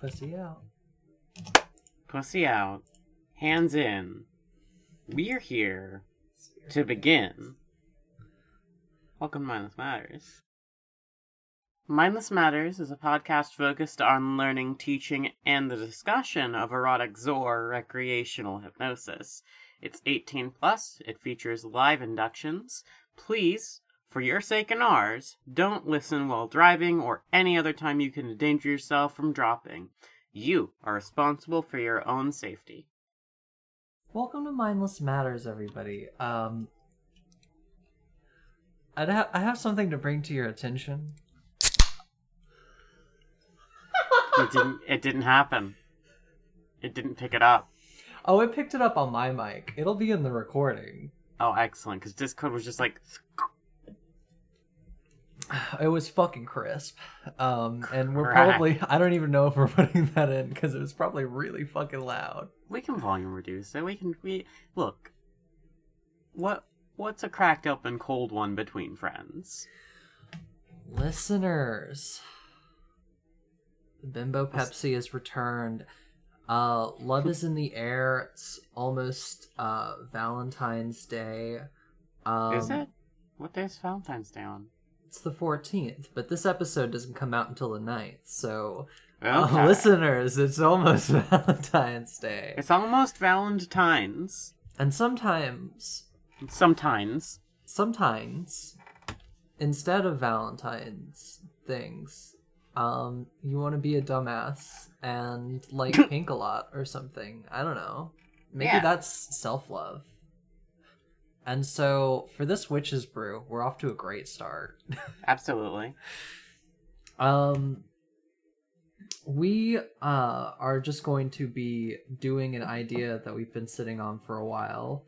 Pussy out. Pussy out. Hands in. We're here to begin. Welcome to Mindless Matters. Mindless Matters is a podcast focused on learning, teaching, and the discussion of erotic Zor recreational hypnosis. It's 18 plus, it features live inductions. Please, for your sake and ours, don't listen while driving or any other time you can endanger yourself from dropping. You are responsible for your own safety. Welcome to Mindless Matters, everybody. Um, I'd ha- I have something to bring to your attention. It didn't it didn't happen. It didn't pick it up. Oh, it picked it up on my mic. It'll be in the recording. Oh, excellent, because Discord was just like It was fucking crisp. Um, and we're Crack. probably, I don't even know if we're putting that in because it was probably really fucking loud. we can volume reduce it. We can we look. What what's a cracked open cold one between friends? Listeners, Bimbo Pepsi is returned. Uh, love is in the air. It's almost uh Valentine's Day. Um, Is it? What day is Valentine's Day on? It's the 14th, but this episode doesn't come out until the 9th. So, uh, listeners, it's almost Valentine's Day. It's almost Valentine's. And sometimes, Sometimes. sometimes, instead of Valentine's things, um, you want to be a dumbass and like pink a lot or something. I don't know. Maybe Yeah. that's self love. And so, for this witch's brew, we're off to a great start. Absolutely. Um, we uh are just going to be doing an idea that we've been sitting on for a while,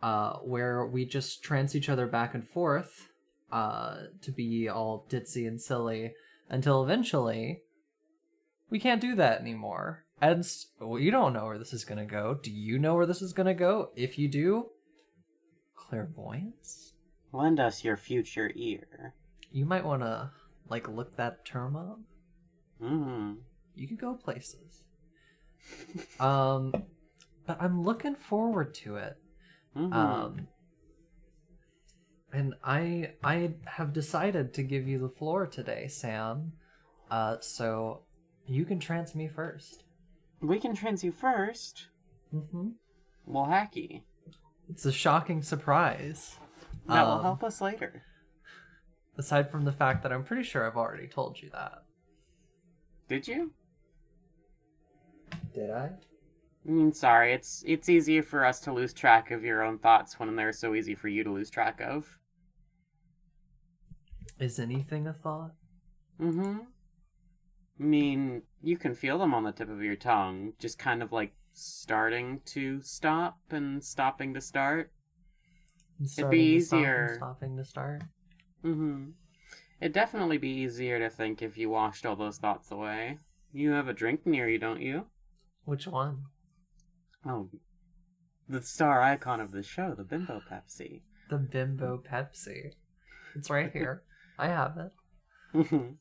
uh, where we just trance each other back and forth, uh, to be all ditzy and silly until eventually we can't do that anymore. And well, you don't know where this is gonna go. Do you know where this is gonna go? If you do, clairvoyance. Lend us your future ear. You might want to like look that term up. Mm. you could go places. um, but I'm looking forward to it. Mhm. Um, and I I have decided to give you the floor today, Sam. Uh, so you can trance me first. we can trans you first. Mm-hmm. Well, hacky. It's a shocking surprise. That will Um, help us later. Aside from the fact that I'm pretty sure I've already told you that. Did you? Did I? I mean, sorry. It's it's easier for us to lose track of your own thoughts when they're so easy for you to lose track of. Is anything a thought? Mm-hmm. I mean, you can feel them on the tip of your tongue, just kind of like starting to stop and stopping to start. Starting stop and easier. Stopping to start. Mm-hmm. It'd definitely be easier to think if you washed all those thoughts away. You have a drink near you, don't you? Which one? Oh, the star icon of the show, the Bimbo Pepsi. The Bimbo Pepsi. It's right here. I have it. Mhm.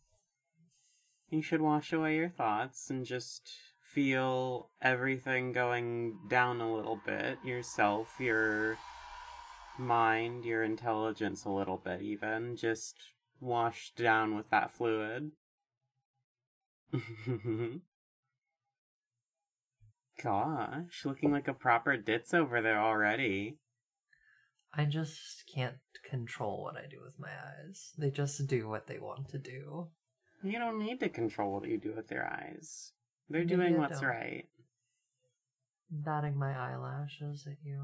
you should wash away your thoughts and just feel everything going down a little bit. Yourself, your mind, your intelligence a little bit, even. Just washed down with that fluid. Gosh, looking like a proper ditz over there already. I just can't control what I do with my eyes. They just do what they want to do. You don't need to control what you do with your eyes. They're doing what's don't. right. Batting my eyelashes at you.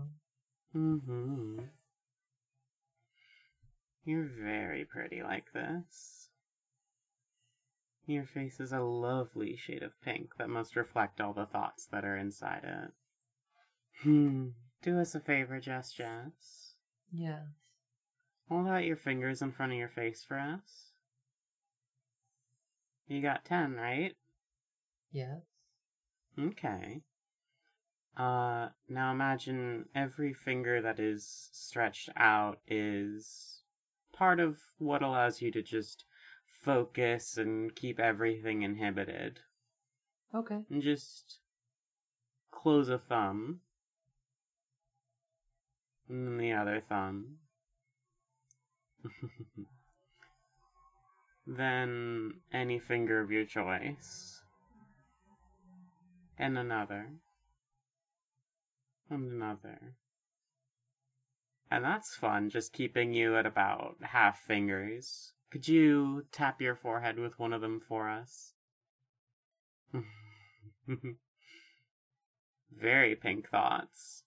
Mm-hmm. You're very pretty like this. Your face is a lovely shade of pink that must reflect all the thoughts that are inside it. Hmm. Do us a favor, Jess Jess. Yes. Hold out your fingers in front of your face for us. You got ten, right? Yes. Okay. Uh, now imagine every finger that is stretched out is part of what allows you to just focus and keep everything inhibited. Okay. and just close a thumb. And then the other thumb. then any finger of your choice. And another. And another. And that's fun, just keeping you at about half fingers. Could you tap your forehead with one of them for us? Very pink thoughts.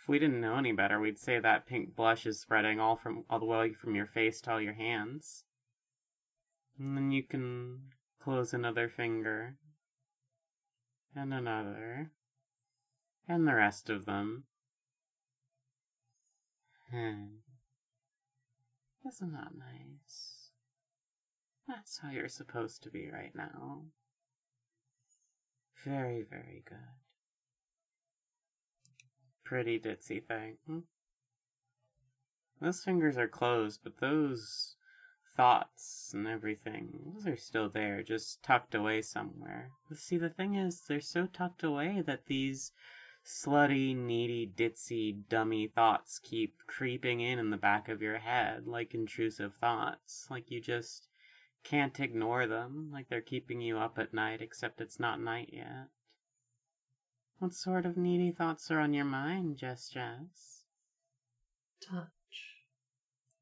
If we didn't know any better, we'd say that pink blush is spreading all from all the way from your face to all your hands. And then you can close another finger. And another. And the rest of them. Hmm. Isn't that nice? That's how you're supposed to be right now. Very, very good. Pretty ditzy thing. Hmm? Those fingers are closed, but those thoughts and everything, those are still there, just tucked away somewhere. But see, the thing is, they're so tucked away that these slutty, needy, ditzy, dummy thoughts keep creeping in in the back of your head like intrusive thoughts. Like you just can't ignore them, like they're keeping you up at night, except it's not night yet. What sort of needy thoughts are on your mind, Jess Jess? Touch.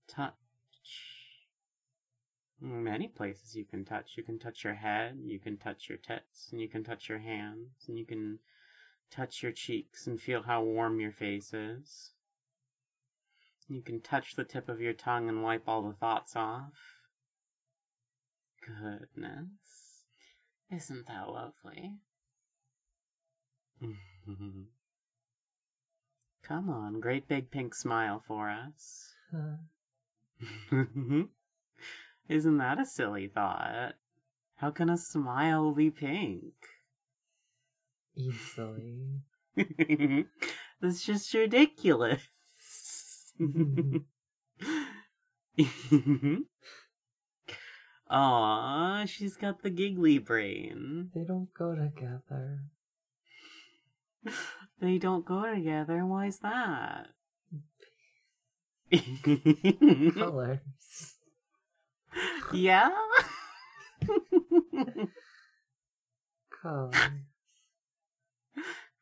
Touch. Many places you can touch. You can touch your head, you can touch your tits, and you can touch your hands, and you can touch your cheeks and feel how warm your face is. You can touch the tip of your tongue and wipe all the thoughts off. Goodness. Isn't that lovely? Come on, great big pink smile for us. Uh, Isn't that a silly thought? How can a smile be pink? easily. That's just ridiculous. Aw, she's got the giggly brain. They don't go together. They don't go together. Why's that? Colors. Yeah? Colors.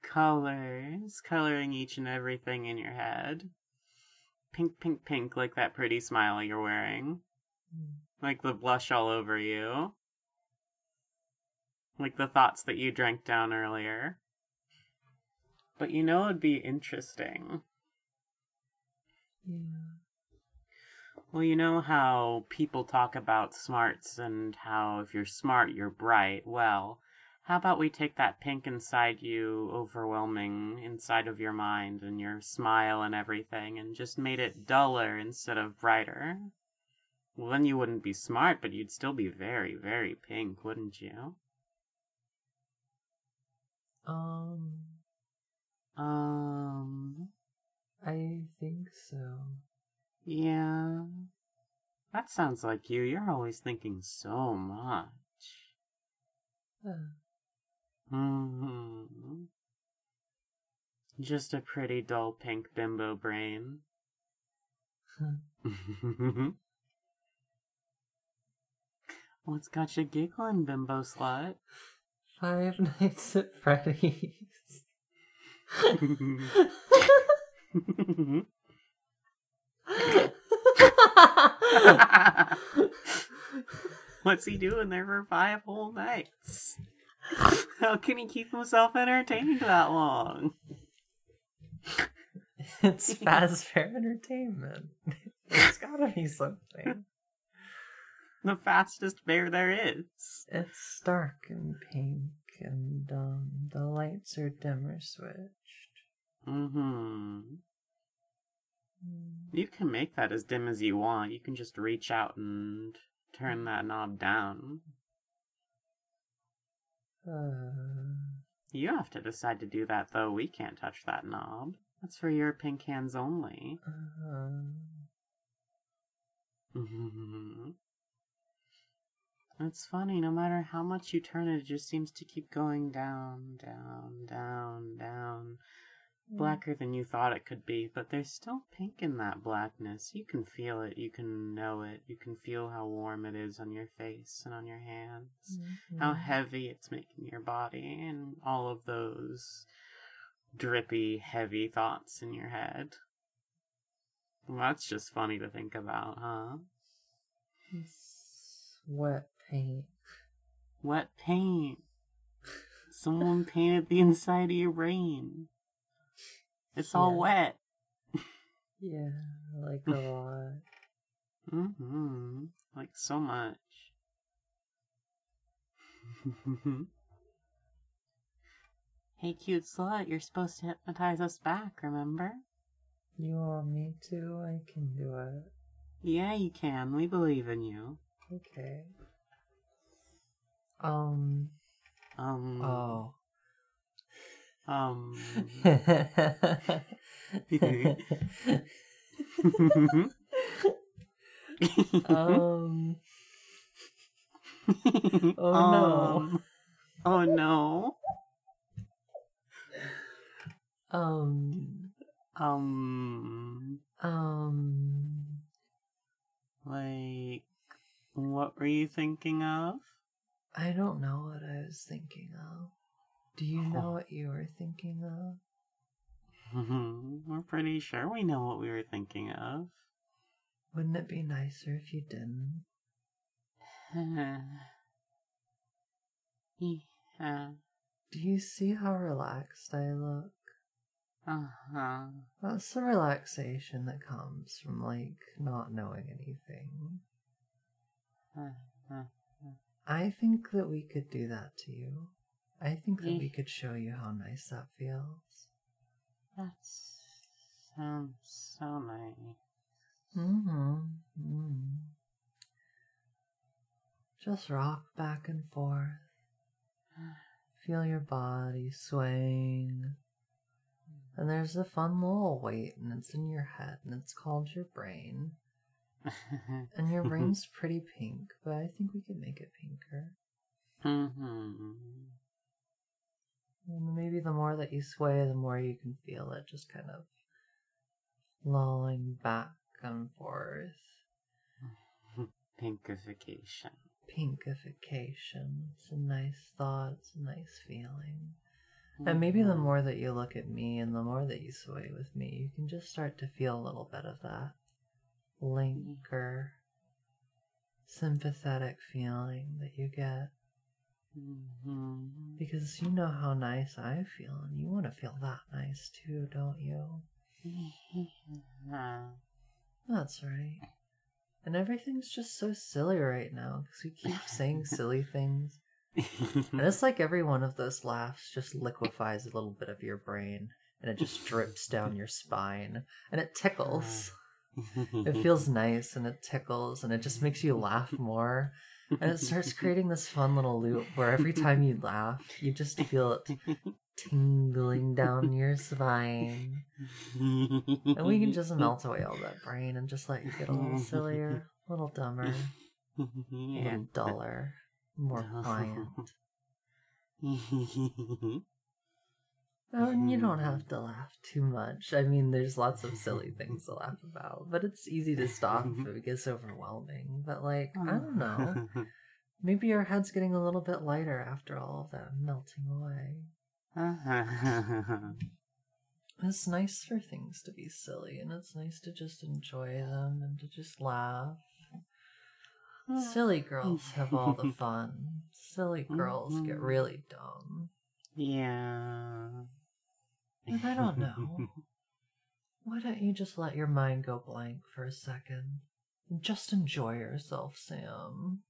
Colors. Coloring each and everything in your head. Pink, pink, pink, like that pretty smile you're wearing. Hmm. Like the blush all over you. Like the thoughts that you drank down earlier. But you know it'd be interesting. Yeah. Well, you know how people talk about smarts and how if you're smart, you're bright. Well, how about we take that pink inside you, overwhelming inside of your mind and your smile and everything, and just made it duller instead of brighter? Well, then you wouldn't be smart, but you'd still be very, very pink, wouldn't you? Um, Um, I think so. Yeah. That sounds like you. You're always thinking so much. Uh, hmm Just a pretty dull pink bimbo brain. What's got you giggling, bimbo slut? Five Nights at Freddy's. What's he doing there for five whole nights? How can he keep himself entertained that long? it's fast Fazbear Entertainment. It's gotta be something. The fastest bear there is. It's dark and pink, and um, the lights are dimmer switched. Mm. You can make that as dim as you want. You can just reach out and turn that knob down. Uh, You have to decide to do that, though. We can't touch that knob. That's for your pink hands only. uh, It's funny, no matter how much you turn it, it just seems to keep going down, down, down, down. Blacker than you thought it could be, but there's still pink in that blackness. You can feel it, you can know it, you can feel how warm it is on your face and on your hands, how Mhm. heavy it's making your body, and all of those drippy, heavy thoughts in your head. Well, that's just funny to think about, huh? Wet paint. Wet paint. Someone painted the inside of your brain. It's all Yeah. wet. Yeah, like a lot. Mm hmm Like so much. hey, cute slut, you're supposed to hypnotize us back, remember? You want me to? I can do it. Yeah, you can. We believe in you. Okay. Um. Um. Oh. Um. um. Oh, no. Um, Oh no. Um. Um. Um. Like, what were you thinking of? I don't know what I was thinking of. Do you know what you were thinking of? We're pretty sure we know what we were thinking of. Wouldn't it be nicer if you didn't? yeah. Do you see how relaxed I look? Uh huh. That's the relaxation that comes from, like, not knowing anything. I think that we could do that to you. I think that we could show you how nice that feels. That sounds so nice. Mm-hmm. mm Just rock back and forth. Feel your body swaying. And there's a fun little weight, and it's in your head, and it's called your brain. And your brain's pretty pink, but I think we could make it pinker. mm-hmm. And maybe the more that you sway, the more you can feel it just kind of lolling back and forth. Pinkification. Pinkification. It's a nice thought, it's a nice feeling. And maybe the mm-hmm. more that you look at me and the more that you sway with me, you can just start to feel a little bit of that mm-hmm. linker, sympathetic feeling that you get. Mm-hmm. Because you know how nice I feel, and you want to feel that nice too, don't you? Yeah. That's right. And everything's just so silly right now because we keep saying silly things. And it's like every one of those laughs just liquefies a little bit of your brain and it just drips down your spine and it tickles. It feels nice and it tickles and it just makes you laugh more. And it starts creating this fun little loop where every time you laugh, you just feel it tingling down your spine. And we can just melt away all that brain and just let you get a little sillier, a little dumber, a yeah. little duller, more quiet. Oh, and you mm-hmm. don't have to laugh too much. I mean, there's lots of silly things to laugh about, but it's easy to stop if mm-hmm. it gets overwhelming. But, like, I don't know. Maybe your head's getting a little bit lighter after all of that melting away. It's nice for things to be silly, and it's nice to just enjoy them and to just laugh. Silly girls have all the fun. Silly girls get mm-hmm. really dumb. yeah. And I don't know. Why don't you just let your mind go blank for a second? Just enjoy yourself, Sam.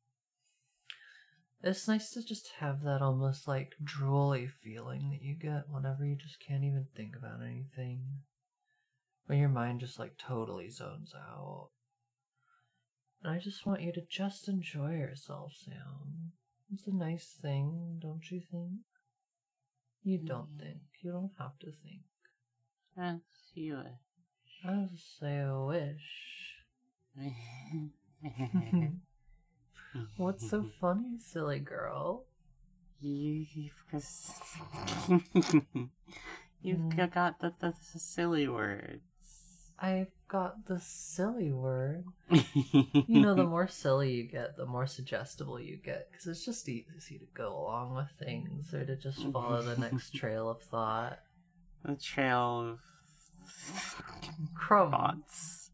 It's nice to just have that almost like drooly feeling that you get whenever you just can't even think about anything. When your mind just like totally zones out. And I just want you to just enjoy yourself, Sam. It's a nice thing, don't you think? You don't think. You don't have to think. As you I just say a wish. wish. What's so funny, silly girl? You, you've Mm. got the, the, the silly words. I've got the silly word. You know, the more silly you get, the more suggestible you get, because it's just easy to go along with things or to just follow the next trail of thought. the trail of Crumb. thoughts.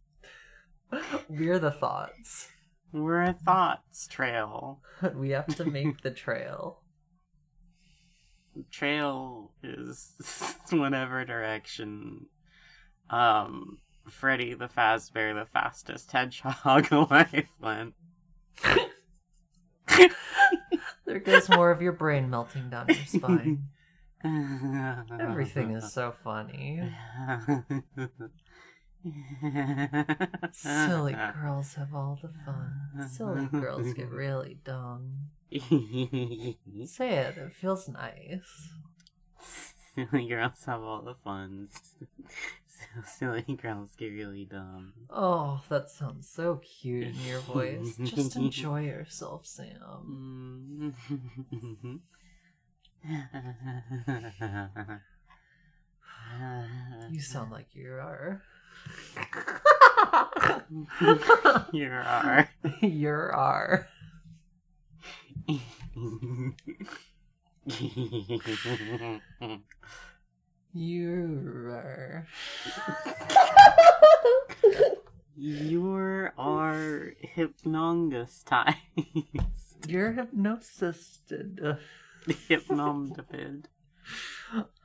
We're the thoughts. We're a thoughts trail. we have to make the trail. Trail is whatever direction um Freddy the Fazbear the fastest hedgehog alive went. There goes more of your brain melting down your spine. Everything is so funny. Silly girls have all the fun. Silly girls get really dumb. Say it, it feels nice. Silly girls have all the fun. Silly girls get really dumb. Oh, that sounds so cute in your voice. Just enjoy yourself, Sam. Mm. You sound like you are. you are. you are. You are. you are hypnongustized. You're hypnosisted. Hypnomdipid.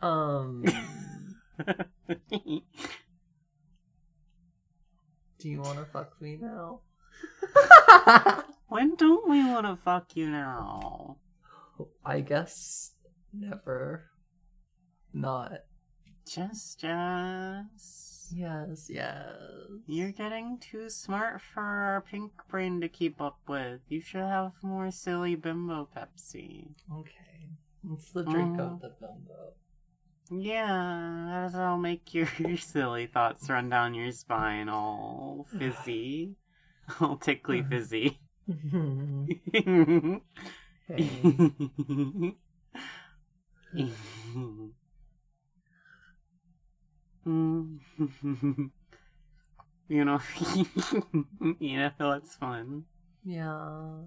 Um. Do you want to fuck me now? when don't we want to fuck you now? I guess never. Not. Just, just. Yes, yes. You're getting too smart for our pink brain to keep up with. You should have more silly bimbo Pepsi. Okay. It's the drink Mm. of the bimbo. Yeah, that'll make your silly thoughts run down your spine all fizzy. All tickly fizzy. hey. you know, you know it's fun Yeah.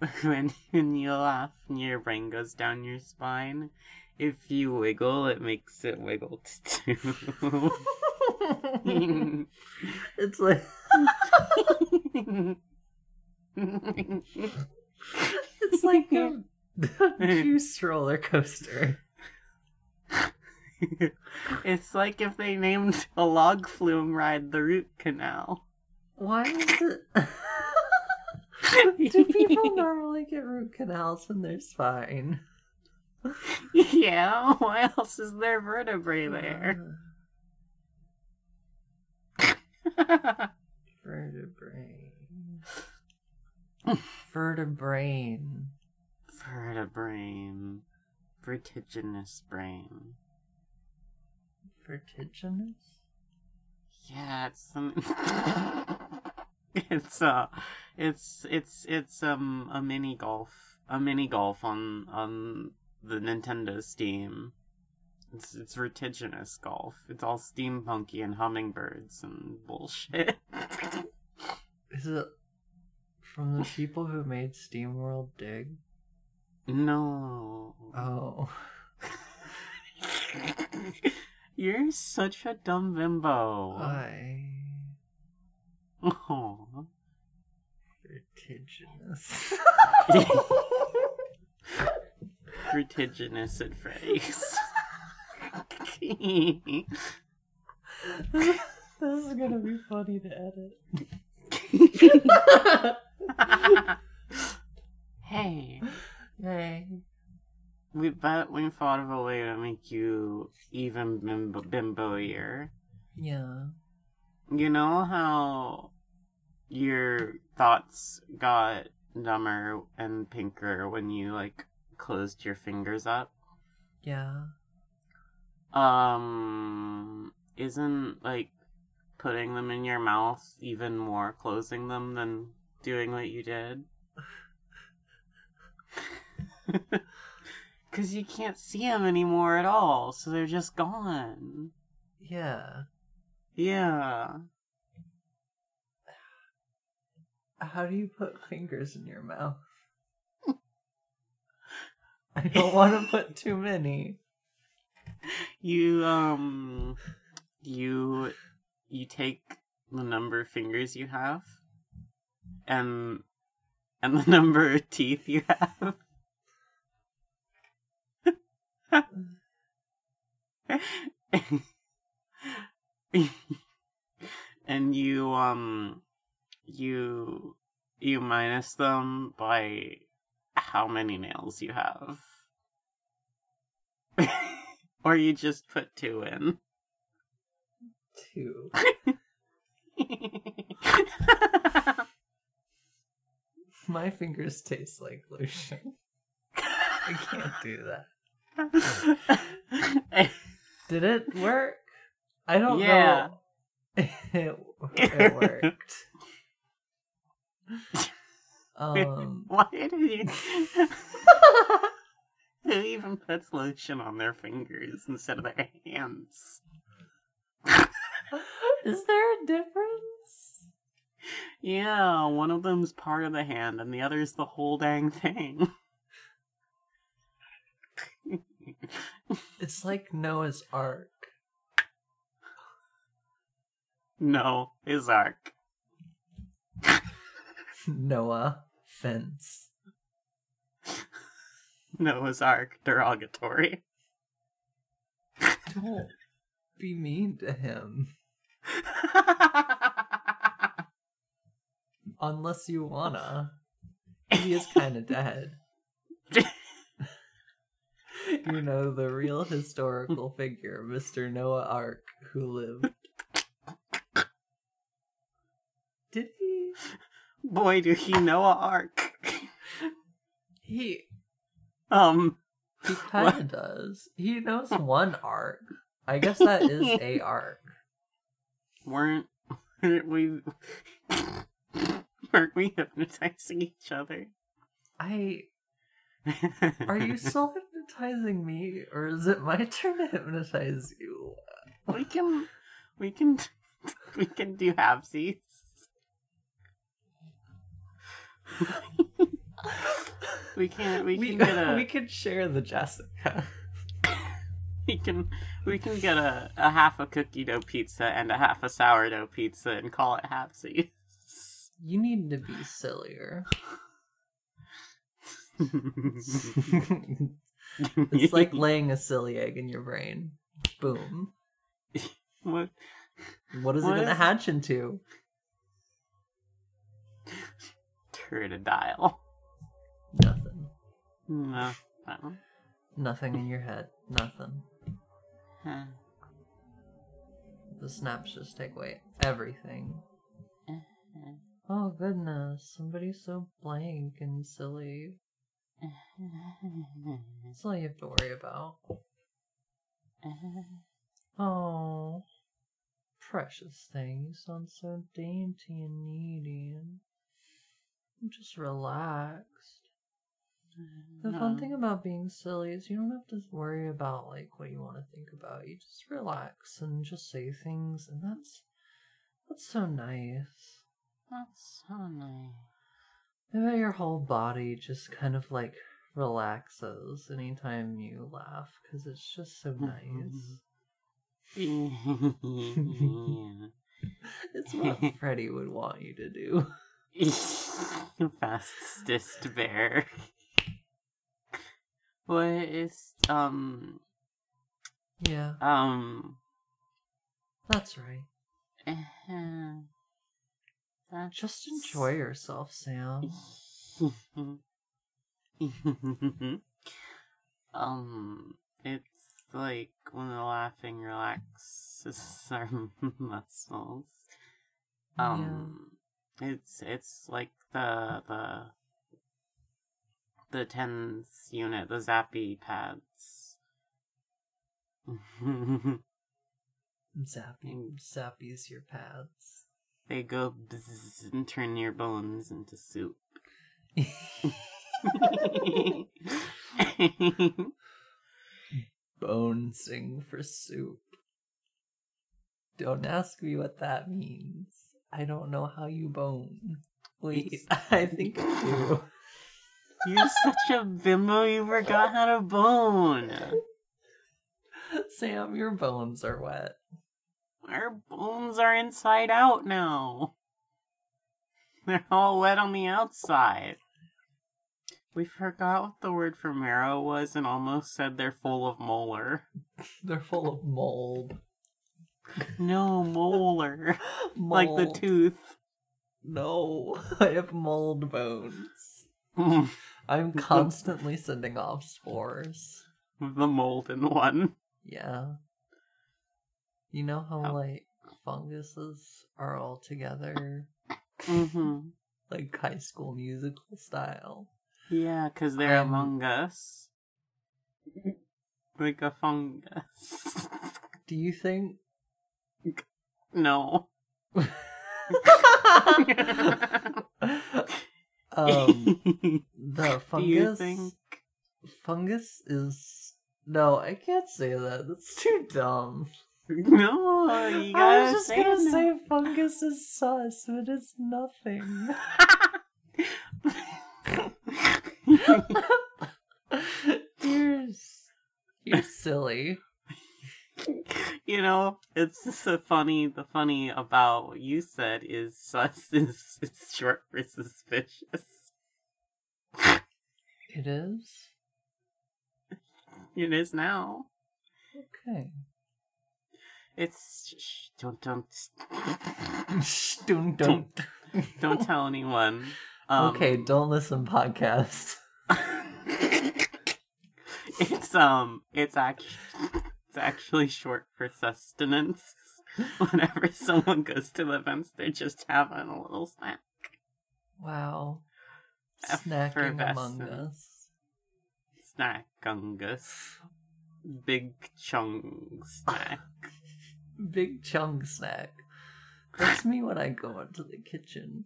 when when you laugh and your brain goes down your spine. If you wiggle, it makes it wiggle too. it's like it's like a juice roller coaster. it's like if they named a log flume ride the root canal. Why is it? Do people normally get root canals when they're spine? yeah, why else is there vertebrae uh, there? Vertebrae. Vertebrain. Vertebrain. Vertiginous brain. Vertiginous? Yeah, it's some. it's uh, it's it's it's um a mini golf, a mini golf on on the Nintendo Steam. It's it's vertiginous golf. It's all steampunky and hummingbirds and bullshit. Is it from the people who made SteamWorld Dig? no. Oh. You're such a dumb bimbo. I. Aw. Vertiginous. vertiginous at Freddy's. this is gonna be funny to edit. hey, Yay. we bet we thought of a way to make you even bimbo bimbo-ier. Yeah. You know how your thoughts got dumber and pinker when you like closed your fingers up? Yeah. Um, isn't like putting them in your mouth even more closing them than doing what you did? Because you can't see them anymore at all, so they're just gone. Yeah. Yeah. How do you put fingers in your mouth? I don't want to put too many. You, um, you, you take the number of fingers you have, and, and the number of teeth you have. and you um you you minus them by how many nails you have or you just put two in Two. My fingers taste like lotion. I can't do that. Did it work? I don't Yeah. know. It, it worked. Um, Why did you? Who even puts lotion on their fingers instead of their hands? is there a difference? Yeah, one of them's part of the hand and the other's the whole dang thing. It's like Noah's Ark. no, his Ark. Noah fence. Noah's Ark derogatory. Don't be mean to him unless you wanna. He is kind of dead. You know the real historical figure, Mr. Noah Ark, who lived. Did he? Boy, do he know a arc. He Um, he kind of does. He knows one arc. I guess that is a arc. weren't we? Weren't we hypnotizing each other? I are you still hypnotizing me, or is it my turn to hypnotize you? we can, we can, we can do halvesies. we can, we We can get a, we could share the Jessica. we can, we can get a, a half a cookie dough pizza and a half a sourdough pizza and call it halvesies. You need to be sillier. it's like laying a silly egg in your brain. Boom. what? What is What it gonna is- hatch into? Turtodile. Nothing. No. no. Nothing in your head. Nothing. Huh. The snaps just take away everything. Uh-huh. Oh goodness, somebody's so blank and silly. That's all you have to worry about. Oh, precious thing, you sound so dainty and needy and just relaxed. The fun thing about being silly is you don't have to worry about like what you want to think about. You just relax and just say things, and that's that's so nice. That's so nice. I bet your whole body just kind of like relaxes anytime you laugh because it's just so nice. It's what Freddy would want you to do. Fastest bear. What is um Yeah, um that's right. uh, that's Just enjoy yourself, Sam. um, it's like when the laughing relaxes our muscles. Um, it's it's like the the the TENS unit, the zappy pads. Zappy, Zappy's your pads. They go bzzz and turn your bones into soup. Bone sing for soup. Don't ask me what that means. I don't know how you bone. Wait, I think I do. You're such a bimbo, you forgot how to bone. Sam, your bones are wet. Our bones are inside out now. They're all wet on the outside. We forgot what the word for marrow was and almost said they're full of molar. They're full of mold. No, molar. like the tooth. No, I have mold bones. I'm constantly sending off spores. The molten one. Yeah. You know how Oh. like funguses are all together, hmm like high school musical style. Yeah, because they're Um, among us. Like a fungus. Do you think no. um the Do you fungus think fungus is no, I can't say that. That's too dumb. No, you I gotta was just say gonna no. say fungus is sus, but it's nothing. you're you're silly. you know, it's so funny. The funny about what you said is sus is, is short for suspicious. It is It is now. okay. It's shh, don't don't don't don't. don't tell anyone. Um, okay, don't listen podcast. it's um, it's actually it's actually short for sustenance. Whenever someone goes to events, they're just having a little snack. Wow. Effervescent. Snacking among us. Snack gungus. Big chung snack. Big chunk snack. That's me when I go into the kitchen.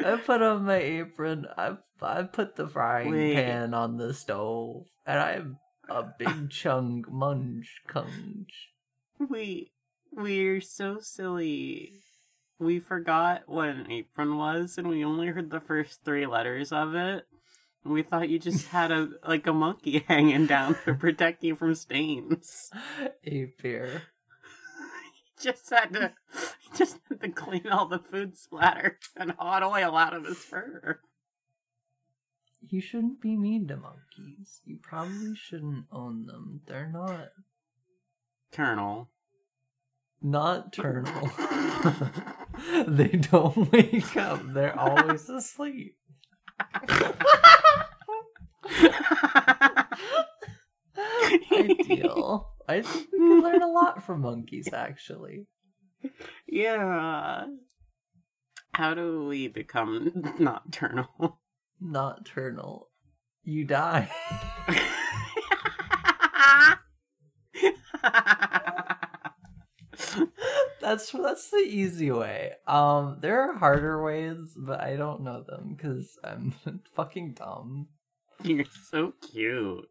I put on my apron. I I put the frying Wait. pan on the stove, and I have a big chunk munch kunch. we we're so silly. We forgot what an apron was, and we only heard the first three letters of it. We thought you just had a like a monkey hanging down to protect you from stains. A beer. just had to just had to clean all the food splatter and hot oil out of his fur. You shouldn't be mean to monkeys. You probably shouldn't own them. They're not Colonel. nocturnal. they don't wake up. They're always asleep. Ideal. I think we can learn a lot from monkeys, actually. yeah. How do we become nocturnal? Nocturnal. You die. That's that's the easy way. Um, there are harder ways, but I don't know them because I'm fucking dumb. You're so cute.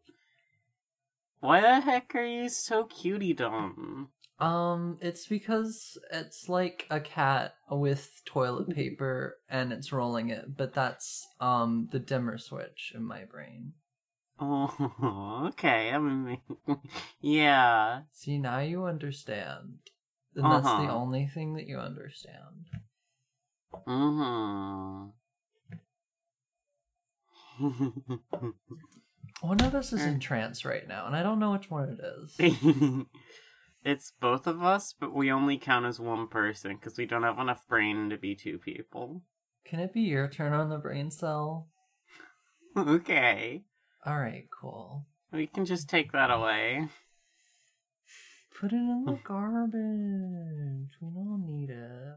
Why the heck are you so cutie dumb? Um, it's because it's like a cat with toilet paper and it's rolling it, but that's um the dimmer switch in my brain. Oh, okay. I mean, yeah. See, now you understand. And that's the Uh-huh. only thing that you understand. Mm-hmm. One of us is in trance right now, and I don't know which one it is. it's both of us, but we only count as one person because we don't have enough brain to be two people. Can it be your turn on the brain cell? okay. Alright, cool. We can just take that away. Put it in the garbage. We don't need it.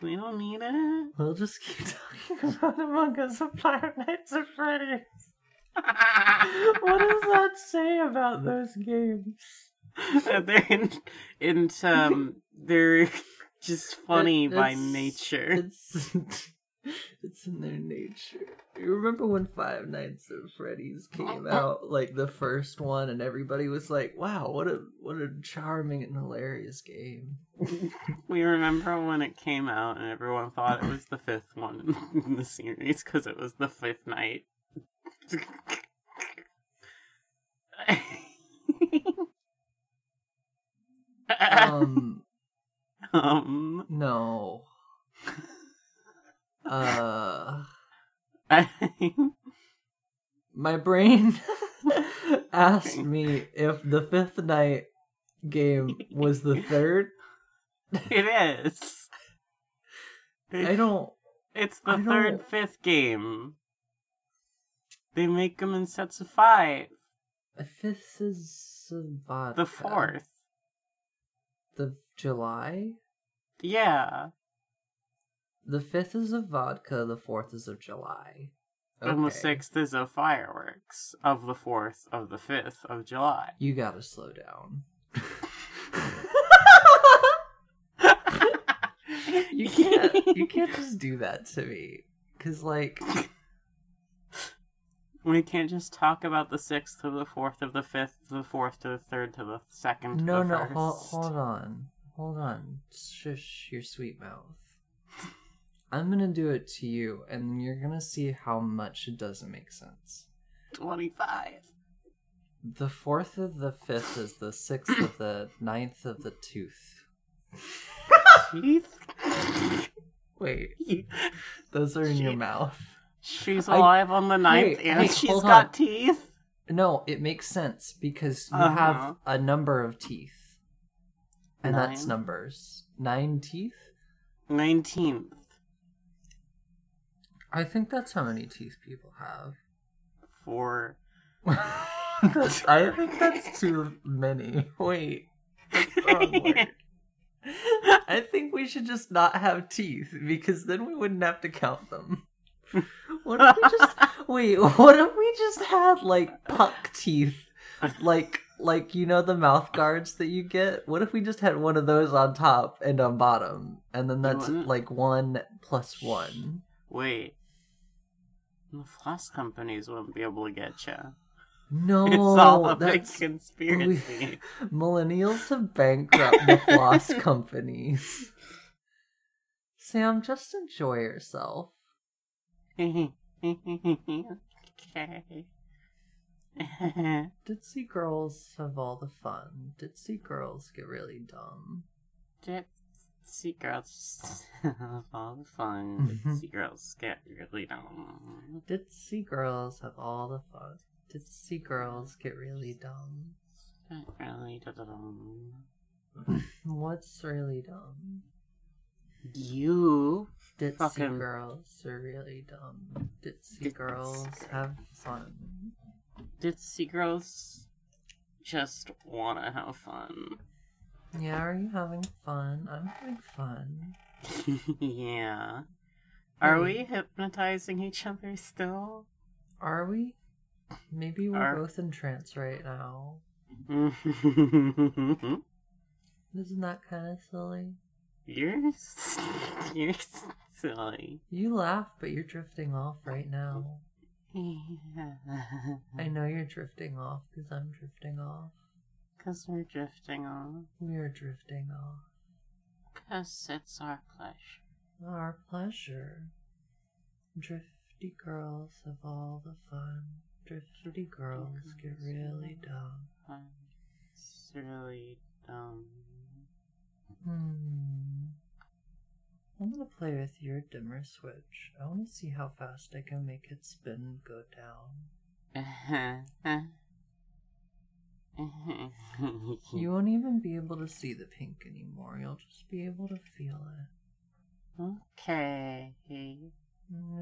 We don't need it. We'll just keep talking about Among Us and Five Nights at Freddy's. What does that say about those games? Uh, they're in, in um, they're just funny It- by nature. It's it's in their nature. You remember when Five Nights at Freddy's came out, like the first one, and everybody was like, "Wow, what a what a charming and hilarious game." We remember when it came out and everyone thought it was the fifth one in the series because it was the fifth night. Um, um, no. Uh, my brain asked me if the fifth night game was the third. it is. I don't. It's the I third, don't- fifth game. They make them in sets of five. The fifth is vodka. The fourth. The July. Yeah. The fifth is of vodka. The fourth is of July. And the sixth is of fireworks. Of the fourth, of the fifth of July. You gotta slow down. You can't. You can't just do that to me. Cause like, We can't just talk about the sixth to the fourth of the fifth to the fourth to the third to the second to no, the no, hold, hold on, hold on. Shush your sweet mouth. I'm gonna do it to you, and you're gonna see how much it doesn't make sense. Twenty-five. The fourth of the fifth is the sixth of the ninth of the tooth. Teeth. Wait, those are in your mouth. She's I- alive on the ninth, Hey, and hey, she's hold got on. teeth. No, it makes sense because you Uh-huh. have a number of teeth. And that's Nine? numbers. Nine teeth? Nineteenth. I think that's how many teeth people have. Four. I think that's too many. Wait. That's the wrong word. I think we should just not have teeth because then we wouldn't have to count them. What if we just wait? What if we just had like puck teeth, like like you know the mouth guards that you get? What if we just had one of those on top and on bottom, and then that's like one plus one? Wait. The floss companies wouldn't be able to get you. No, it's all a big conspiracy. millennials have bankrupted the floss companies. Sam, just enjoy yourself. okay. Ditzy girls have all the fun. Ditzy girls get really dumb. Ditzy girls mm-hmm. have all the fun. Ditzy girls get really dumb. Ditzy girls have all the fun. Ditzy girls get really dumb. Get really dumb. What's really dumb? You Ditzy Fucking- girls are really dumb. Ditzy Ditzy girls girls. have fun. ditzy girls just wanna have fun. Yeah, are you having fun? I'm having fun. yeah. Are we hypnotizing each other still? Are we? Maybe we're Are- both in trance right now. Isn't that kind of silly? you're you're silly. You laugh, but you're drifting off right now. Yeah. I know you're drifting off because I'm drifting off. Cause we're drifting off. We're drifting off. Cause it's our pleasure. Our pleasure. Drifty girls have all the fun. Drifty girls get really dumb. It's really dumb. Hmm. I'm gonna play with your dimmer switch. I wanna see how fast I can make it spin and go down. You won't even be able to see the pink anymore. You'll just be able to feel it. okay. Mm,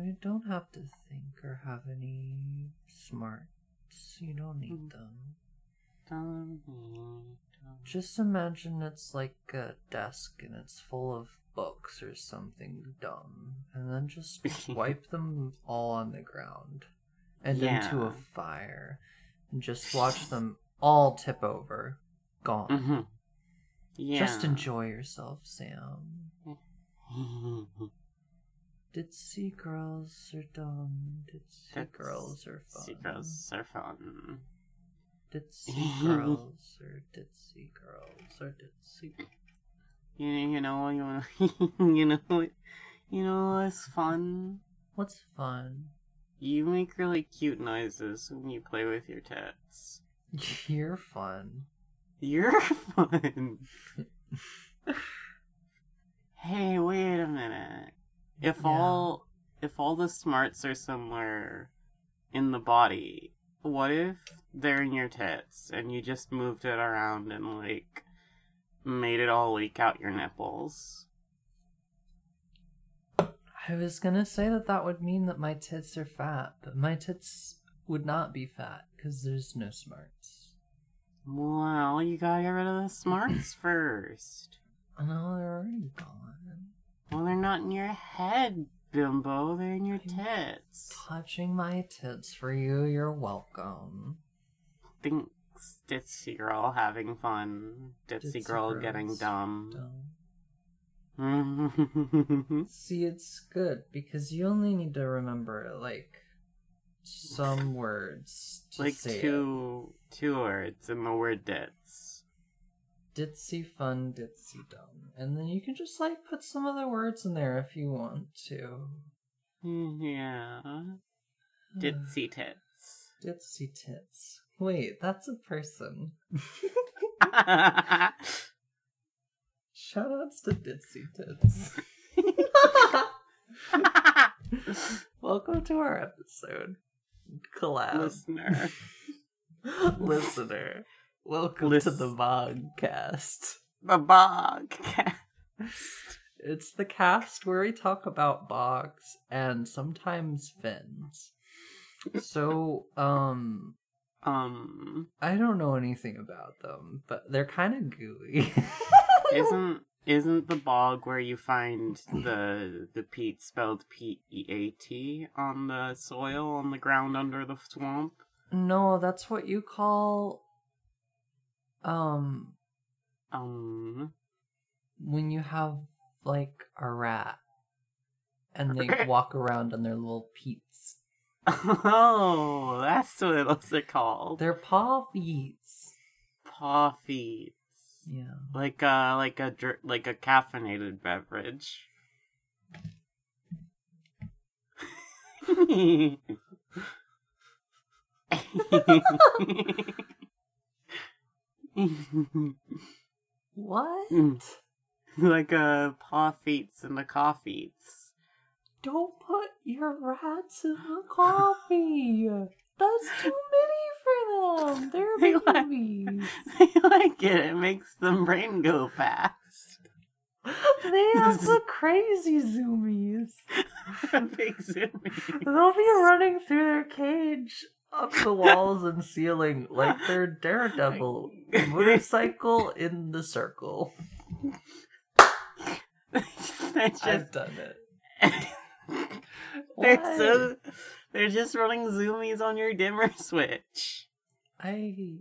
You don't have to think or have any smarts. You don't need Mm. them. Don't need them. Just imagine it's like a desk and it's full of books or something dumb. And then just wipe them all on the ground and into a fire. And just watch them all tip over. Gone. Mm-hmm. Yeah. Just enjoy yourself, Sam. Ditzy girls are dumb. Ditzy That's- girls are fun. See, girls are fun. Ditzy girls are ditzy girls are ditzy. You, you know, you know, you know, you know what's fun? What's fun? You make really cute noises when you play with your tits. You're fun. You're fun. hey, wait a minute. If Yeah. all if all the smarts are somewhere in the body, what if they're in your tits and you just moved it around and like made it all leak out your nipples? I was gonna say that that would mean that my tits are fat, but my tits would not be fat because there's no smarts. Well, you gotta get rid of the smarts first. No, they're already gone. Well, they're not in your head, Bimbo. They're in your tits. Touching my tits for you, you're welcome. Thinks Ditzy Girl having fun. Ditzy, Ditzy Girl getting dumb. Dumb. See, it's good because you only need to remember like some words like say it. two two words in the word dits. Ditzy fun, ditzy dumb, and then you can just like put some other words in there if you want to. Yeah. Ditzy tits. Ditzy tits. Wait, that's a person. Shoutouts to Ditzy tits. Welcome to our episode. Collab. Listener. Listener. Welcome Lis- to the Vogcast. The bog. It's the cast where we talk about bogs and sometimes fins. So, um, um I don't know anything about them, but they're kind of gooey. isn't isn't the bog where you find the the peat spelled P E A T on the soil on the ground under the swamp? no, that's what you call um Um when you have like a rat and they walk around on their little peats. Oh, that's what those are called. They're paw feets. paw feet. Yeah. Like a like a like a caffeinated beverage. What? like a paw feets and a coffees. Don't put your rats in the coffee. That's too many them. They're They like- babies. I like it. It makes the brain go fast. They have the crazy zoomies. Big zoomy. They'll be running through their cage up the walls and ceiling like they're Daredevil. Motorcycle in the circle. Just I've done it. they're so they're just running zoomies on your dimmer switch. I you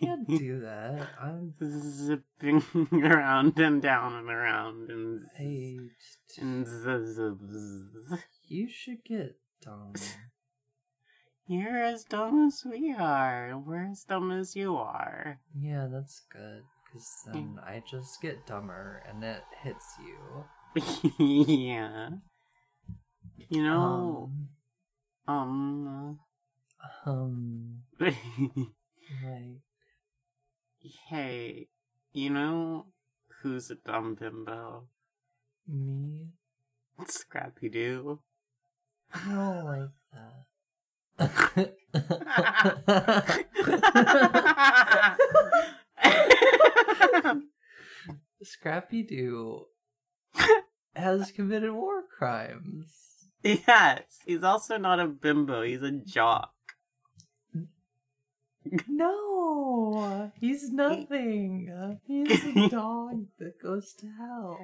can't do that. I'm Zipping around and down and around and I just, and z- z- z- you should get dumb. You're as dumb as we are. We're as dumb as you are. Yeah, that's good. Cause then I just get dumber and it hits you. yeah. You know, Um, um, um, like hey, you know who's a dumb bimbo? me. Scrappy Doo. I don't like that. Scrappy Doo has committed war crimes. yes, he's also not a bimbo, he's a jock. No, he's nothing. He's a dog that goes to hell.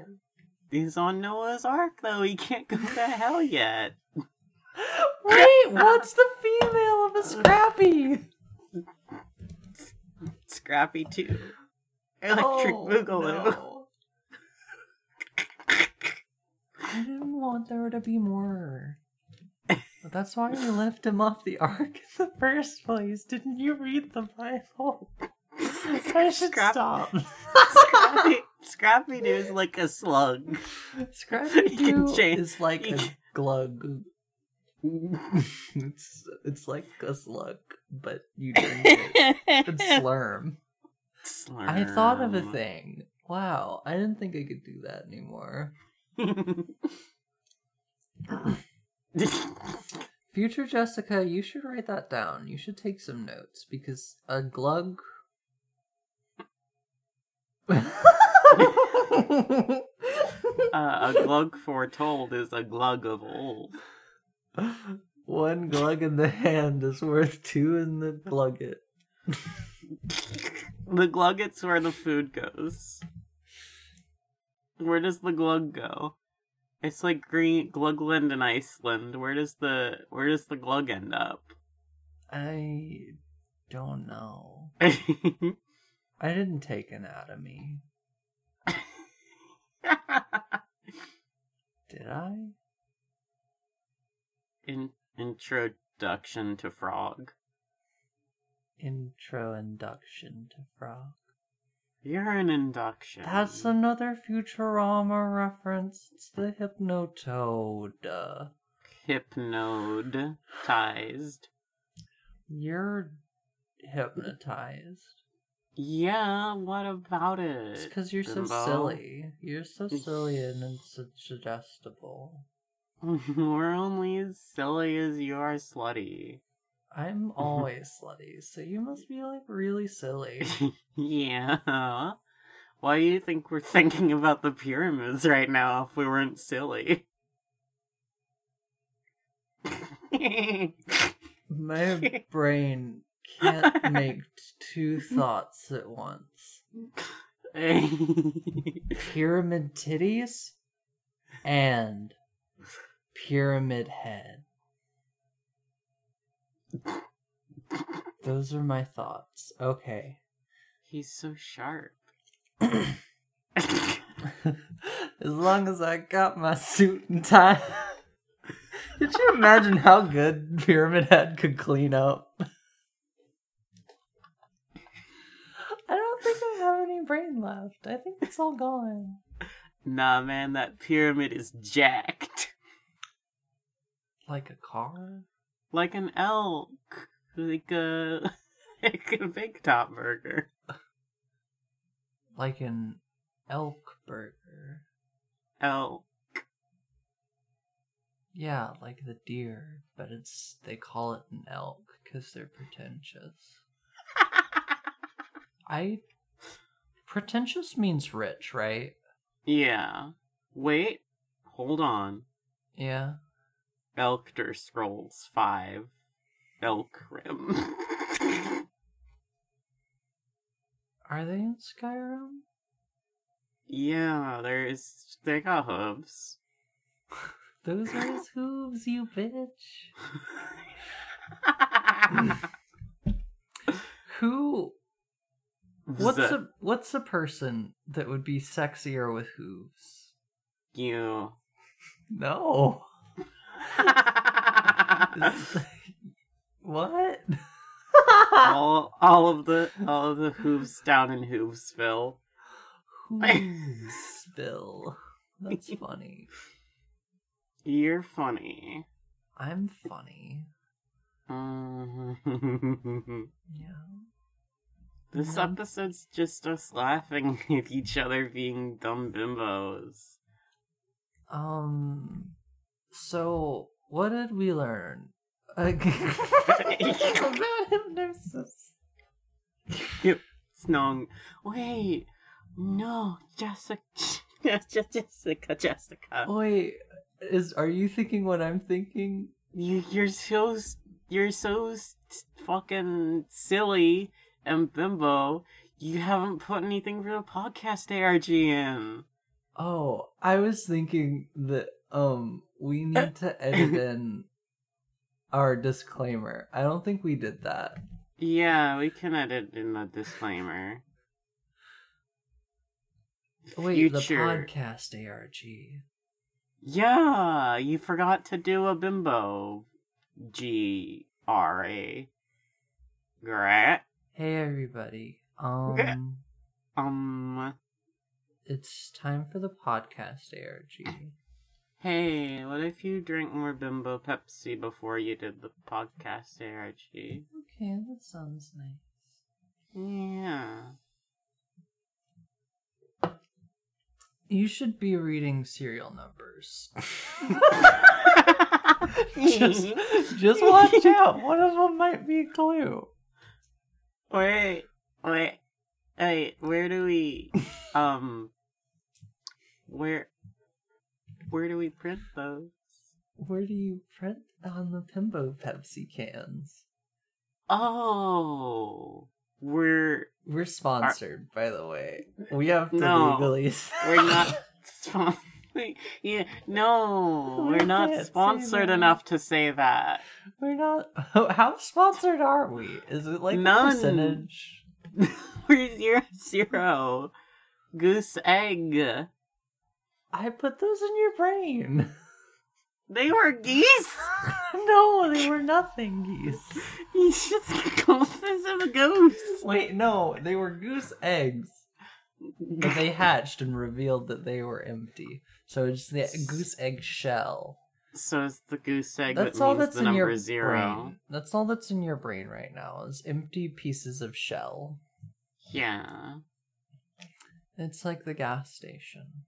He's on Noah's Ark, though. He can't go to hell yet. Wait, what's the female of a Scrappy? Scrappy too. Electric Oh, Boogaloo. no. I didn't want there to be more. But that's why we left him off the ark in the first place. Didn't you read the Bible? I should Scrap- stop. Scrappy, Scrappy Doo is like a slug. Scrappy You can Doo is like a can- glug. it's it's like a slug, but you drink it. It's slurm. I thought of a thing. Wow, I didn't think I could do that anymore. Future Jessica, you should write that down. You should take some notes because a glug. uh, a glug foretold is a glug of old. One glug in the hand is worth two in the glugget. The glugget's where the food goes. Where does the glug go? It's like green Glugland in Iceland. Where does the where does the glug end up? I don't know. I didn't take anatomy. Did I? In, introduction to frog. Intro induction to frog. You're an induction. That's another Futurama reference. It's the Hypnotoad. Hypnotized. You're hypnotized. Yeah, what about it? It's it? because you're so Bimbo? silly. You're so silly and suggestible. We're only as silly as you are slutty. I'm mm-hmm. always slutty, so you must be like really silly. yeah. Why do you think we're thinking about the pyramids right now if we weren't silly? My brain can't make two thoughts at once. Pyramid titties and pyramid head. Those are my thoughts. Okay. He's so sharp. as long as I got my suit and tie. Could you imagine how good Pyramid Head could clean up? I don't think I have any brain left. I think it's all gone. nah, man, that pyramid is jacked. Like a car? Like an elk. Like a, like a big top burger. Like an elk burger. Elk. Yeah, like the deer, but it's they call it an elk because they're pretentious. I pretentious means rich, right? yeah. Wait. Hold on. Yeah. Elkter Scrolls 5. Elk Rim. Are they in Skyrim? yeah, there's. They got hooves. Those are his hooves, you bitch. Who? What's The- a what's a person that would be sexier with hooves? You. No. what? all, all of the all of the hooves down in Hoovesville. Hooves, Bill. That's funny. You're funny. I'm funny. Mhm. Yeah. this Mhm. episode's just us laughing at each other being dumb bimbos. Um. So, what did we learn? About hypnosis. Yep, Snong. Wait, no, Jessica, Jessica, Jessica. Wait, is are you thinking what I'm thinking? You, you're so, you're so fucking silly and bimbo. You haven't put anything for the podcast ARG in. Oh, I was thinking that um we need to edit in our disclaimer. I don't think we did that. Yeah, we can edit in the disclaimer. Wait, the future. podcast ARG. Yeah, you forgot to do a bimbo. G R A. Great. Hey everybody. Um Um. it's time for the podcast ARG. Hey, what if you drink more bimbo Pepsi before you did the podcast ARG? Okay, that sounds nice. Yeah. You should be reading serial numbers. just, just watch out. One of them might be a clue. Wait, wait, wait. Where do we, um, where, where do we print those? Where do you print on the Bimbo Pepsi cans? Oh, we're We're sponsored, by the way. We have to No, legally. we're not sponsored. Yeah, no, We we're not sponsored enough to say that. We're not. How sponsored are we? Is it like a None. percentage? we're zero zero. Goose egg. I put those in your brain. They were geese. no, they were nothing geese. You just called this a goose. Wait, no, they were goose eggs. But they hatched and revealed that they were empty. So it's the goose egg shell. So it's the goose egg That's that all that's the in number your zero. brain. That's all that's in your brain right now is empty pieces of shell. Yeah. It's like the gas station.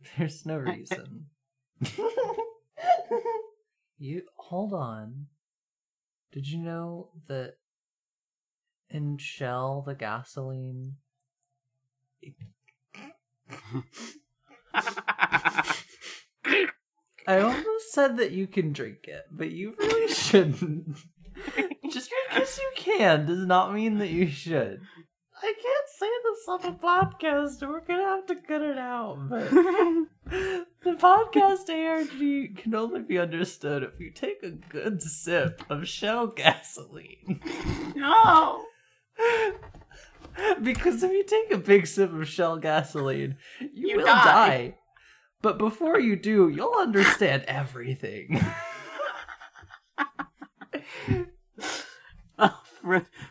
There's no reason. you hold on. Did you know that in Shell the gasoline I almost said that you can drink it, but you really shouldn't. Just because you can does not mean that you should. I can't say this on the podcast. We're gonna have to cut it out. But the podcast ARG can only be understood if you take a good sip of Shell gasoline. no. because if you take a big sip of Shell gasoline, you, You will die. die. But before you do, you'll understand everything. Oh,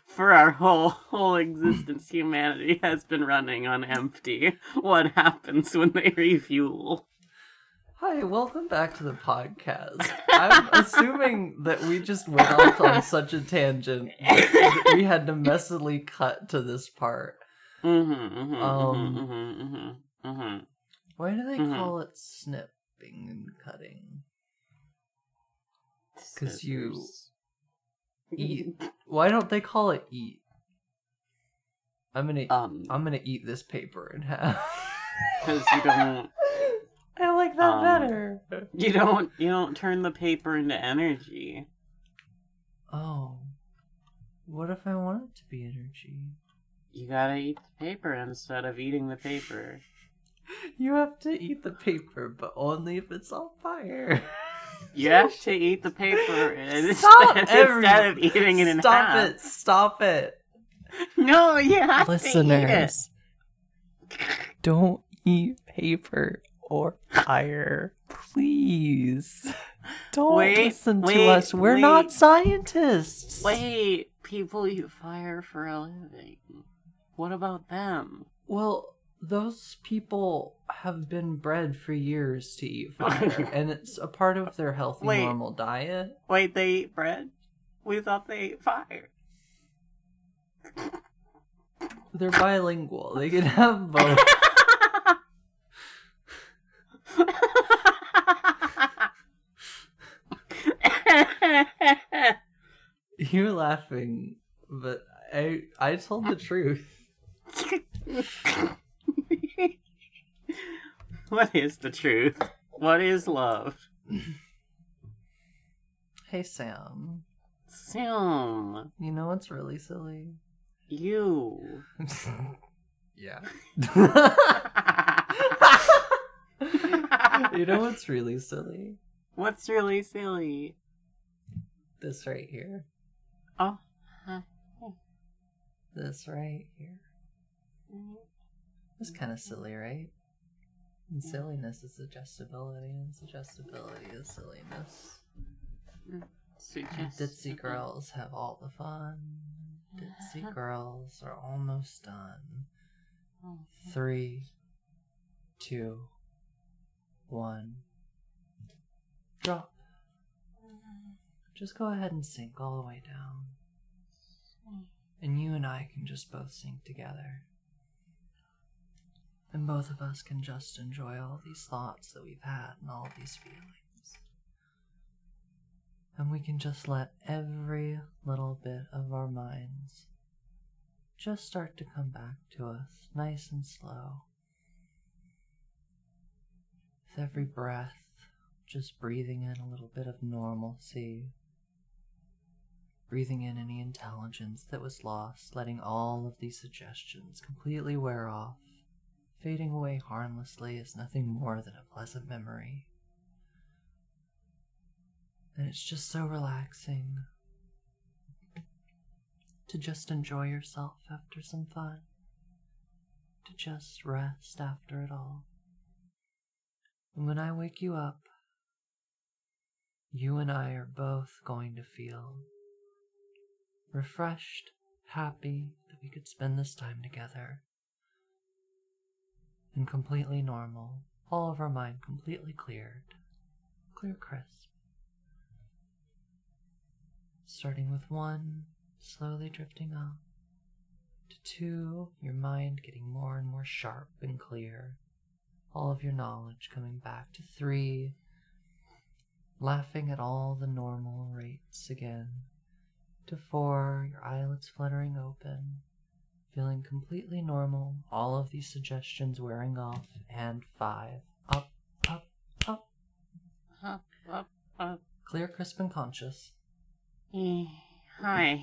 for, our whole whole existence, humanity has been running on empty. What happens when they refuel? Hi, welcome back to the podcast. I'm assuming that we just went off on such a tangent that we had to messily cut to this part. Mm-hmm, mm-hmm, Um, mm-hmm, mm-hmm, mm-hmm. Why do they call it snipping and cutting because you- Scissors. Why don't they call it eat? I'm gonna Um, I'm gonna eat this paper in half. because you don't I like that Um, better. you don't you don't turn the paper into energy. Oh. What if I want it to be energy? You gotta eat the paper instead of eating the paper. You have to eat the paper, but only if it's on fire. You have to eat the paper instead, Stop instead every- of eating it in Stop half. it! Stop it! No, you have Listeners, don't eat paper or fire, please. Don't Wait, listen to wait, us. We're not scientists. to eat it. Wait, people eat fire for a living. What about them? Well, those people have been bred for years to eat fire, and it's a part of their healthy, Wait. normal diet. Wait, they eat bread? We thought they ate fire. They're bilingual. They can have both. You're laughing, but I I told the truth. what is the truth? What is love? Hey Sam, Sam, you know what's really silly? you. yeah. you know what's really silly? What's really silly? This right here. Oh. huh. This right here. It's kind of silly, right? And silliness is suggestibility, and suggestibility is silliness. Mm. Ditzy mm-hmm. girls have all the fun. Ditzy girls are almost done. Oh, Three, two, one. Drop. Just go ahead and sink all the way down. And you and I can just both sink together. And both of us can just enjoy all these thoughts that we've had and all these feelings. And we can just let every little bit of our minds just start to come back to us nice and slow. With every breath, just breathing in a little bit of normalcy. Breathing in any intelligence that was lost, letting all of these suggestions completely wear off fading away harmlessly is nothing more than a pleasant memory. And it's just so relaxing to just enjoy yourself after some fun, to just rest after it all. And when I wake you up, you and I are both going to feel refreshed, happy that we could spend this time together and completely normal, all of our mind completely cleared, clear crisp. Starting with one, slowly drifting up, to two, your mind getting more and more sharp and clear, all of your knowledge coming back to three, laughing at all the normal rates again, to four, your eyelids fluttering open, feeling completely normal, all of these suggestions wearing off, and five. Up, up, up. Up, up, up. Clear, crisp, and conscious. Eh, Hi.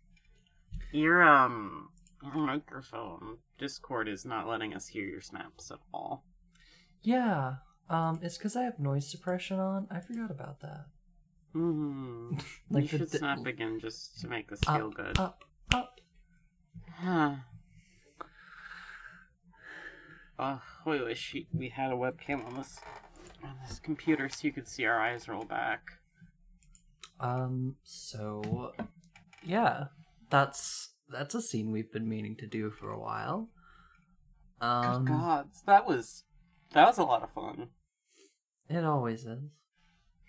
your, um, your microphone, Discord is not letting us hear your snaps at all. Yeah, um, it's because I have noise suppression on. I forgot about that. Mm-hmm. Like you should di- snap again just to make this Up, feel good. Up, up. Huh. Oh, we wish we- we had a webcam on this on this computer so you could see our eyes roll back. Um, so, yeah, that's that's a scene we've been meaning to do for a while. Um, Good gods, that was that was a lot of fun. it always is.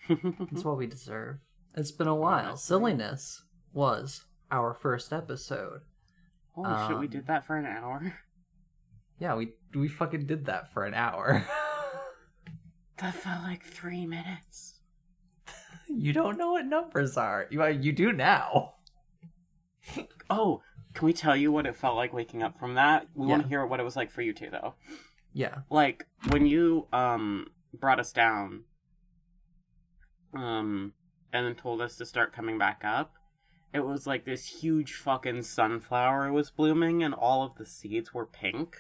It's what we deserve. It's been a while. Silliness was our first episode. Holy shit, we Um, did that for an hour. Yeah, we we fucking did that for an hour. That felt like three minutes. you don't know what numbers are. You you do now. Oh, can we tell you what it felt like waking up from that? We want to hear what it was like for you too, though. Yeah. Like when you um brought us down, um, and then told us to start coming back up. It was like this huge fucking sunflower was blooming, and all of the seeds were pink.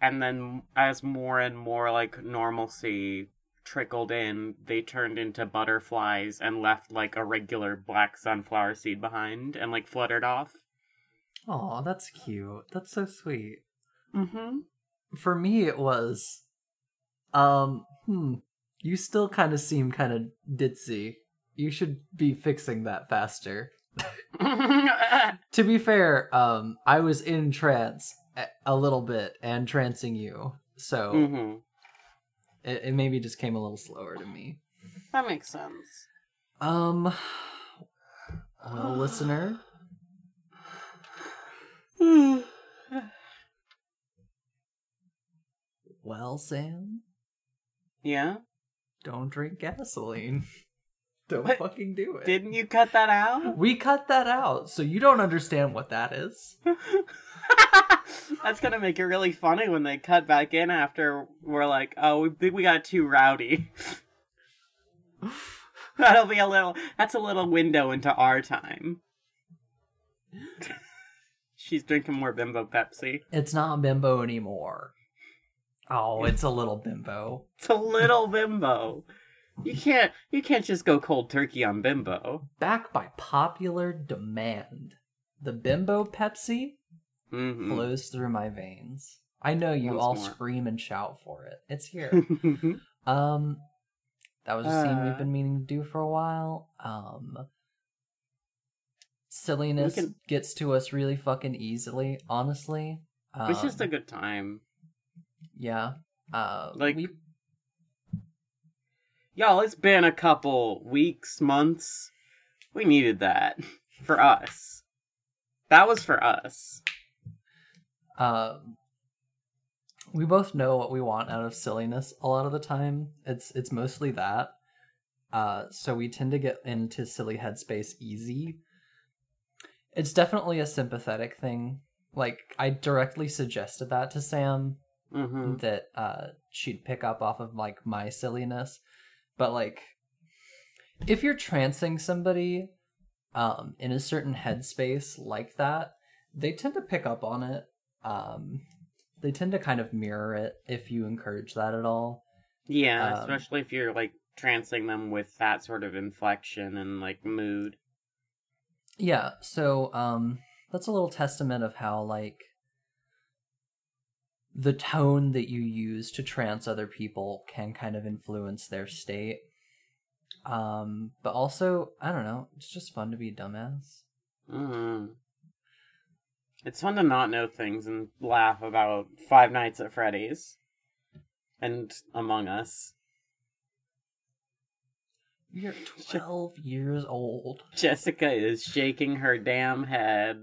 And then, as more and more like normalcy trickled in, they turned into butterflies and left like a regular black sunflower seed behind and like fluttered off. Oh, that's cute. That's so sweet. Mm-hmm. For me, it was, um, hmm. You still kind of seem kind of ditzy. You should be fixing that faster. To be fair, um, I was in trance a- little bit and trancing you, so mm-hmm. it, it maybe just came a little slower to me. That makes sense. Um, well, listener, well, Sam, yeah? don't drink gasoline. Don't What? fucking do it. Didn't you cut that out? we cut that out, so you don't understand what that is. That's gonna make it really funny when they cut back in after we're like, oh, we think we got too rowdy. That'll be a little. That's a little window into our time. She's drinking more Bimbo Pepsi. It's not bimbo anymore. Oh, it's a little bimbo. It's a little Bimbo. You can't. You can't just go cold turkey on Bimbo. Back by popular demand, the bimbo Pepsi hmm flows through my veins. I know you Once all more. scream and shout for it. It's here. um, that was a scene Uh. we've been meaning to do for a while. Um, silliness can- gets to us really fucking easily. Honestly, um, it's just a good time. yeah. Uh, Like- we Y'all, it's been a couple weeks, months. We needed that for us. That was for us. um we both know what we want out of silliness a lot of the time it's it's mostly that uh so we tend to get into silly headspace easy it's definitely a sympathetic thing like i directly suggested that to sam hmm that uh she'd pick up off of like my silliness but like if you're trancing somebody um in a certain headspace like that they tend to pick up on it um they tend to kind of mirror it if you encourage that at all Yeah, Um, especially if you're like trancing them with that sort of inflection and like mood. yeah so um that's a little testament of how like the tone that you use to trance other people can kind of influence their state um but also i don't know it's just fun to be a dumbass hmm It's fun to not know things and laugh about Five Nights at Freddy's and Among Us. you're 12 years old Jessica is shaking her damn head.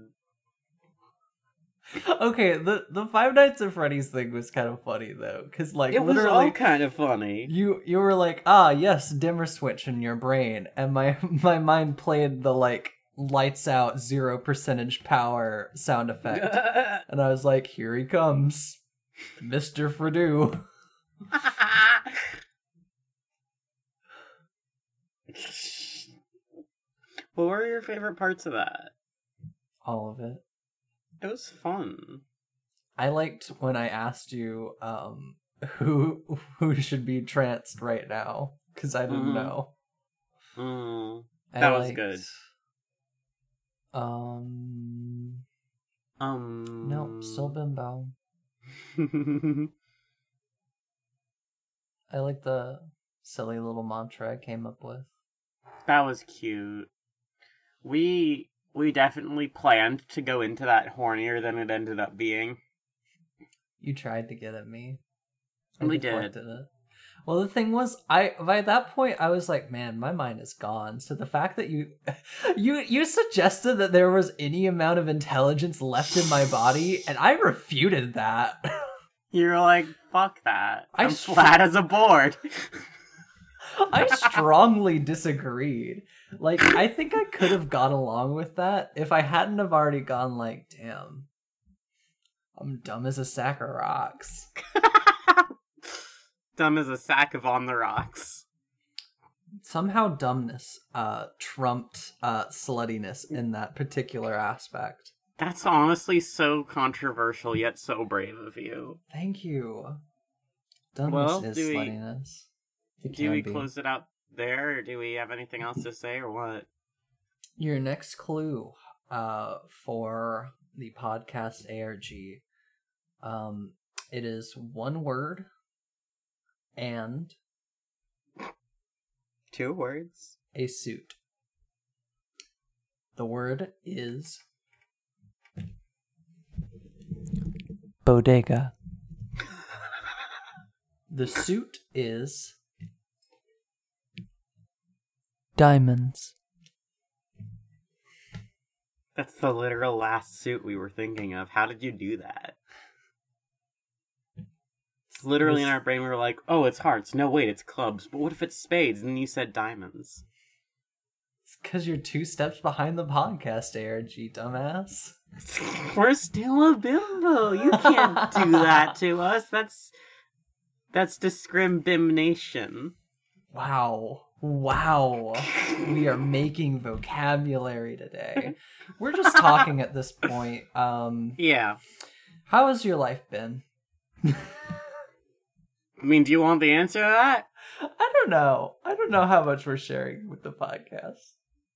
Okay the the five nights at freddy's thing was kind of funny though because like it was literally all kind of funny. you you were like ah yes dimmer switch in your brain and my my mind played the like lights out zero percentage power sound effect and i was like here he comes mr Fredo. what were your favorite parts of that? all of it It was fun. i liked when i asked you um who who should be tranced right now because i didn't Mhm. know Mm. I That was liked, good. um Um. no still bimbo i like the silly little mantra i came up with that was cute. We we definitely planned to go into that hornier than it ended up being. You tried to get at me. We It. Well, the thing was, I by that point I was like, man, my mind is gone. So the fact that you, you, you suggested that there was any amount of intelligence left in my body, and I refuted that. You're like, fuck that. I I'm str- flat as a board. I strongly disagreed. Like, I think I could have gone along with that if I hadn't have already gone like, damn, I'm dumb as a sack of rocks. Dumb as a sack of on the rocks. somehow dumbness uh trumped uh sluttiness in that particular aspect That's honestly so controversial yet so brave of you. thank you dumbness Well, is we- sluttiness It Do we be. close it out there, or do we have anything else to say, or what? your next clue uh for the podcast arg um it is one word and Two words. a suit the word is bodega The suit is diamonds. That's the literal last suit we were thinking of. How did you do that? It's literally in our brain. We were like, "Oh, it's hearts." No, wait, it's clubs. But what if it's spades? And you said diamonds. It's because you're two steps behind the podcast, ARG, dumbass. We're still a bimbo. You can't do that to us. That's that's discrimination. Wow. Wow. We are making vocabulary today. We're just talking at this point. Um Yeah. how has your life been? I mean, do you want the answer to that? I don't know. I don't know how much we're sharing with the podcast.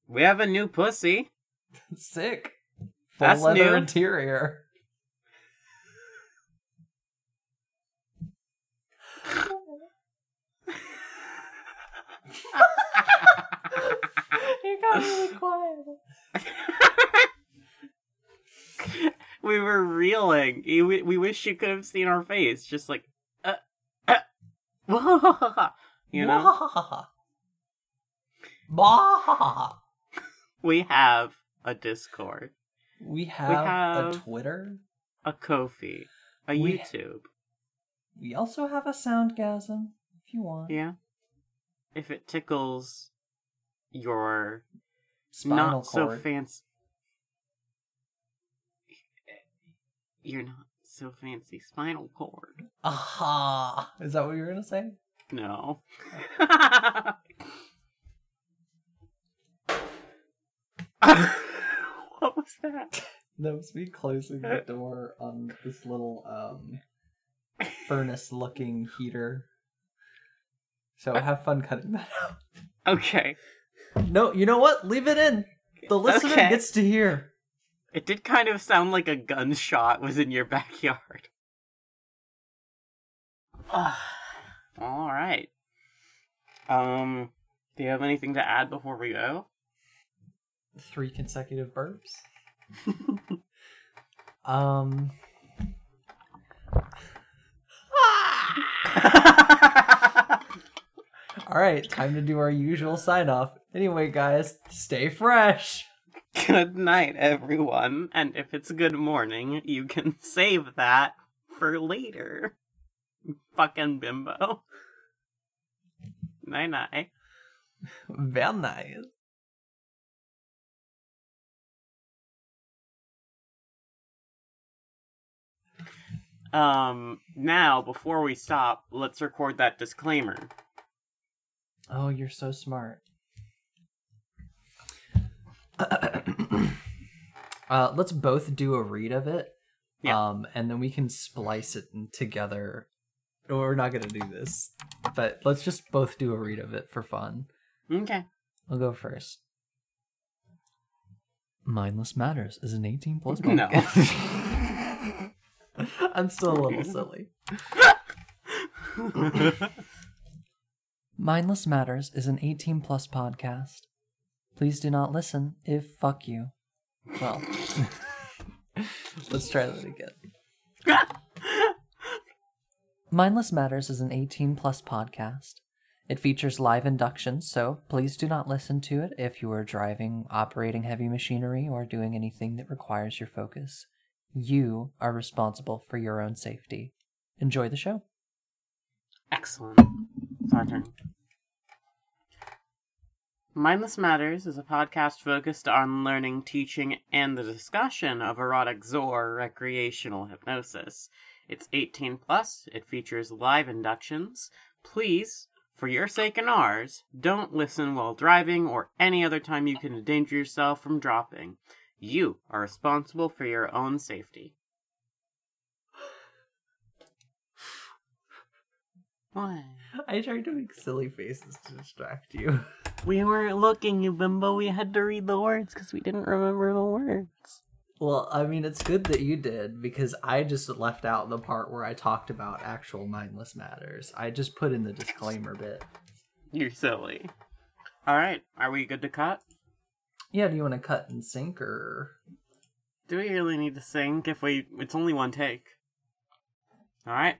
We have a new pussy. Sick. Full That's leather new. interior. you got really quiet. we were reeling. We, we wish you could have seen our face. Just like, uh, uh, you know? We have a Discord, We have, have- a Twitter. a Kofi, a We- YouTube. We also have a Soundgasm, if you want. Yeah. If it tickles your Spinal not so fancy. You're not so fancy spinal cord. Aha! Is that what you were gonna say? No. what was that? That was me closing the door on this little um furnace-looking heater. So have fun cutting that out. Okay. No, you know what? Leave it in. The listener Okay. gets to hear. It did kind of sound like a gunshot was in your backyard. All right. Um, do you have anything to add before we go? Three consecutive burps. um. All right, time to do our usual sign off. Anyway, guys, stay fresh. good night, everyone. And if it's good morning, you can save that for later. Fucking bimbo. Night night. Very nice. Um, now, before we stop, let's record that disclaimer. Oh, you're so smart. uh, let's both do a read of it. Yeah. Um, and then we can splice it together. We're not gonna do this, but let's just both do a read of it for fun. Okay. I'll go first. Mindless Matters is an 18 plus No. I'm still a little silly. Mindless Matters is an 18 plus podcast. Please do not listen if fuck you. Well, let's try that again. Mindless Matters is an 18 plus podcast. It features live inductions, so please do not listen to it if you are driving, operating heavy machinery, or doing anything that requires your focus. You are responsible for your own safety. Enjoy the show. Excellent. It's our turn. Mindless Matters is a podcast focused on learning, teaching, and the discussion of erotic Zor recreational hypnosis. It's 18 plus. It features live inductions. Please, for your sake and ours, don't listen while driving or any other time you can endanger yourself from dropping. You are responsible for your own safety. What? I tried to make silly faces to distract you. We weren't looking, you bimbo. We had to read the words because we didn't remember the words. Well, I mean, it's good that you did because I just left out the part where I talked about actual mindless matters. I just put in the disclaimer bit. You're silly. All right, are we good to cut? Yeah, do you want to cut and sync or? Do we really need to sync if we? It's only one take. All right,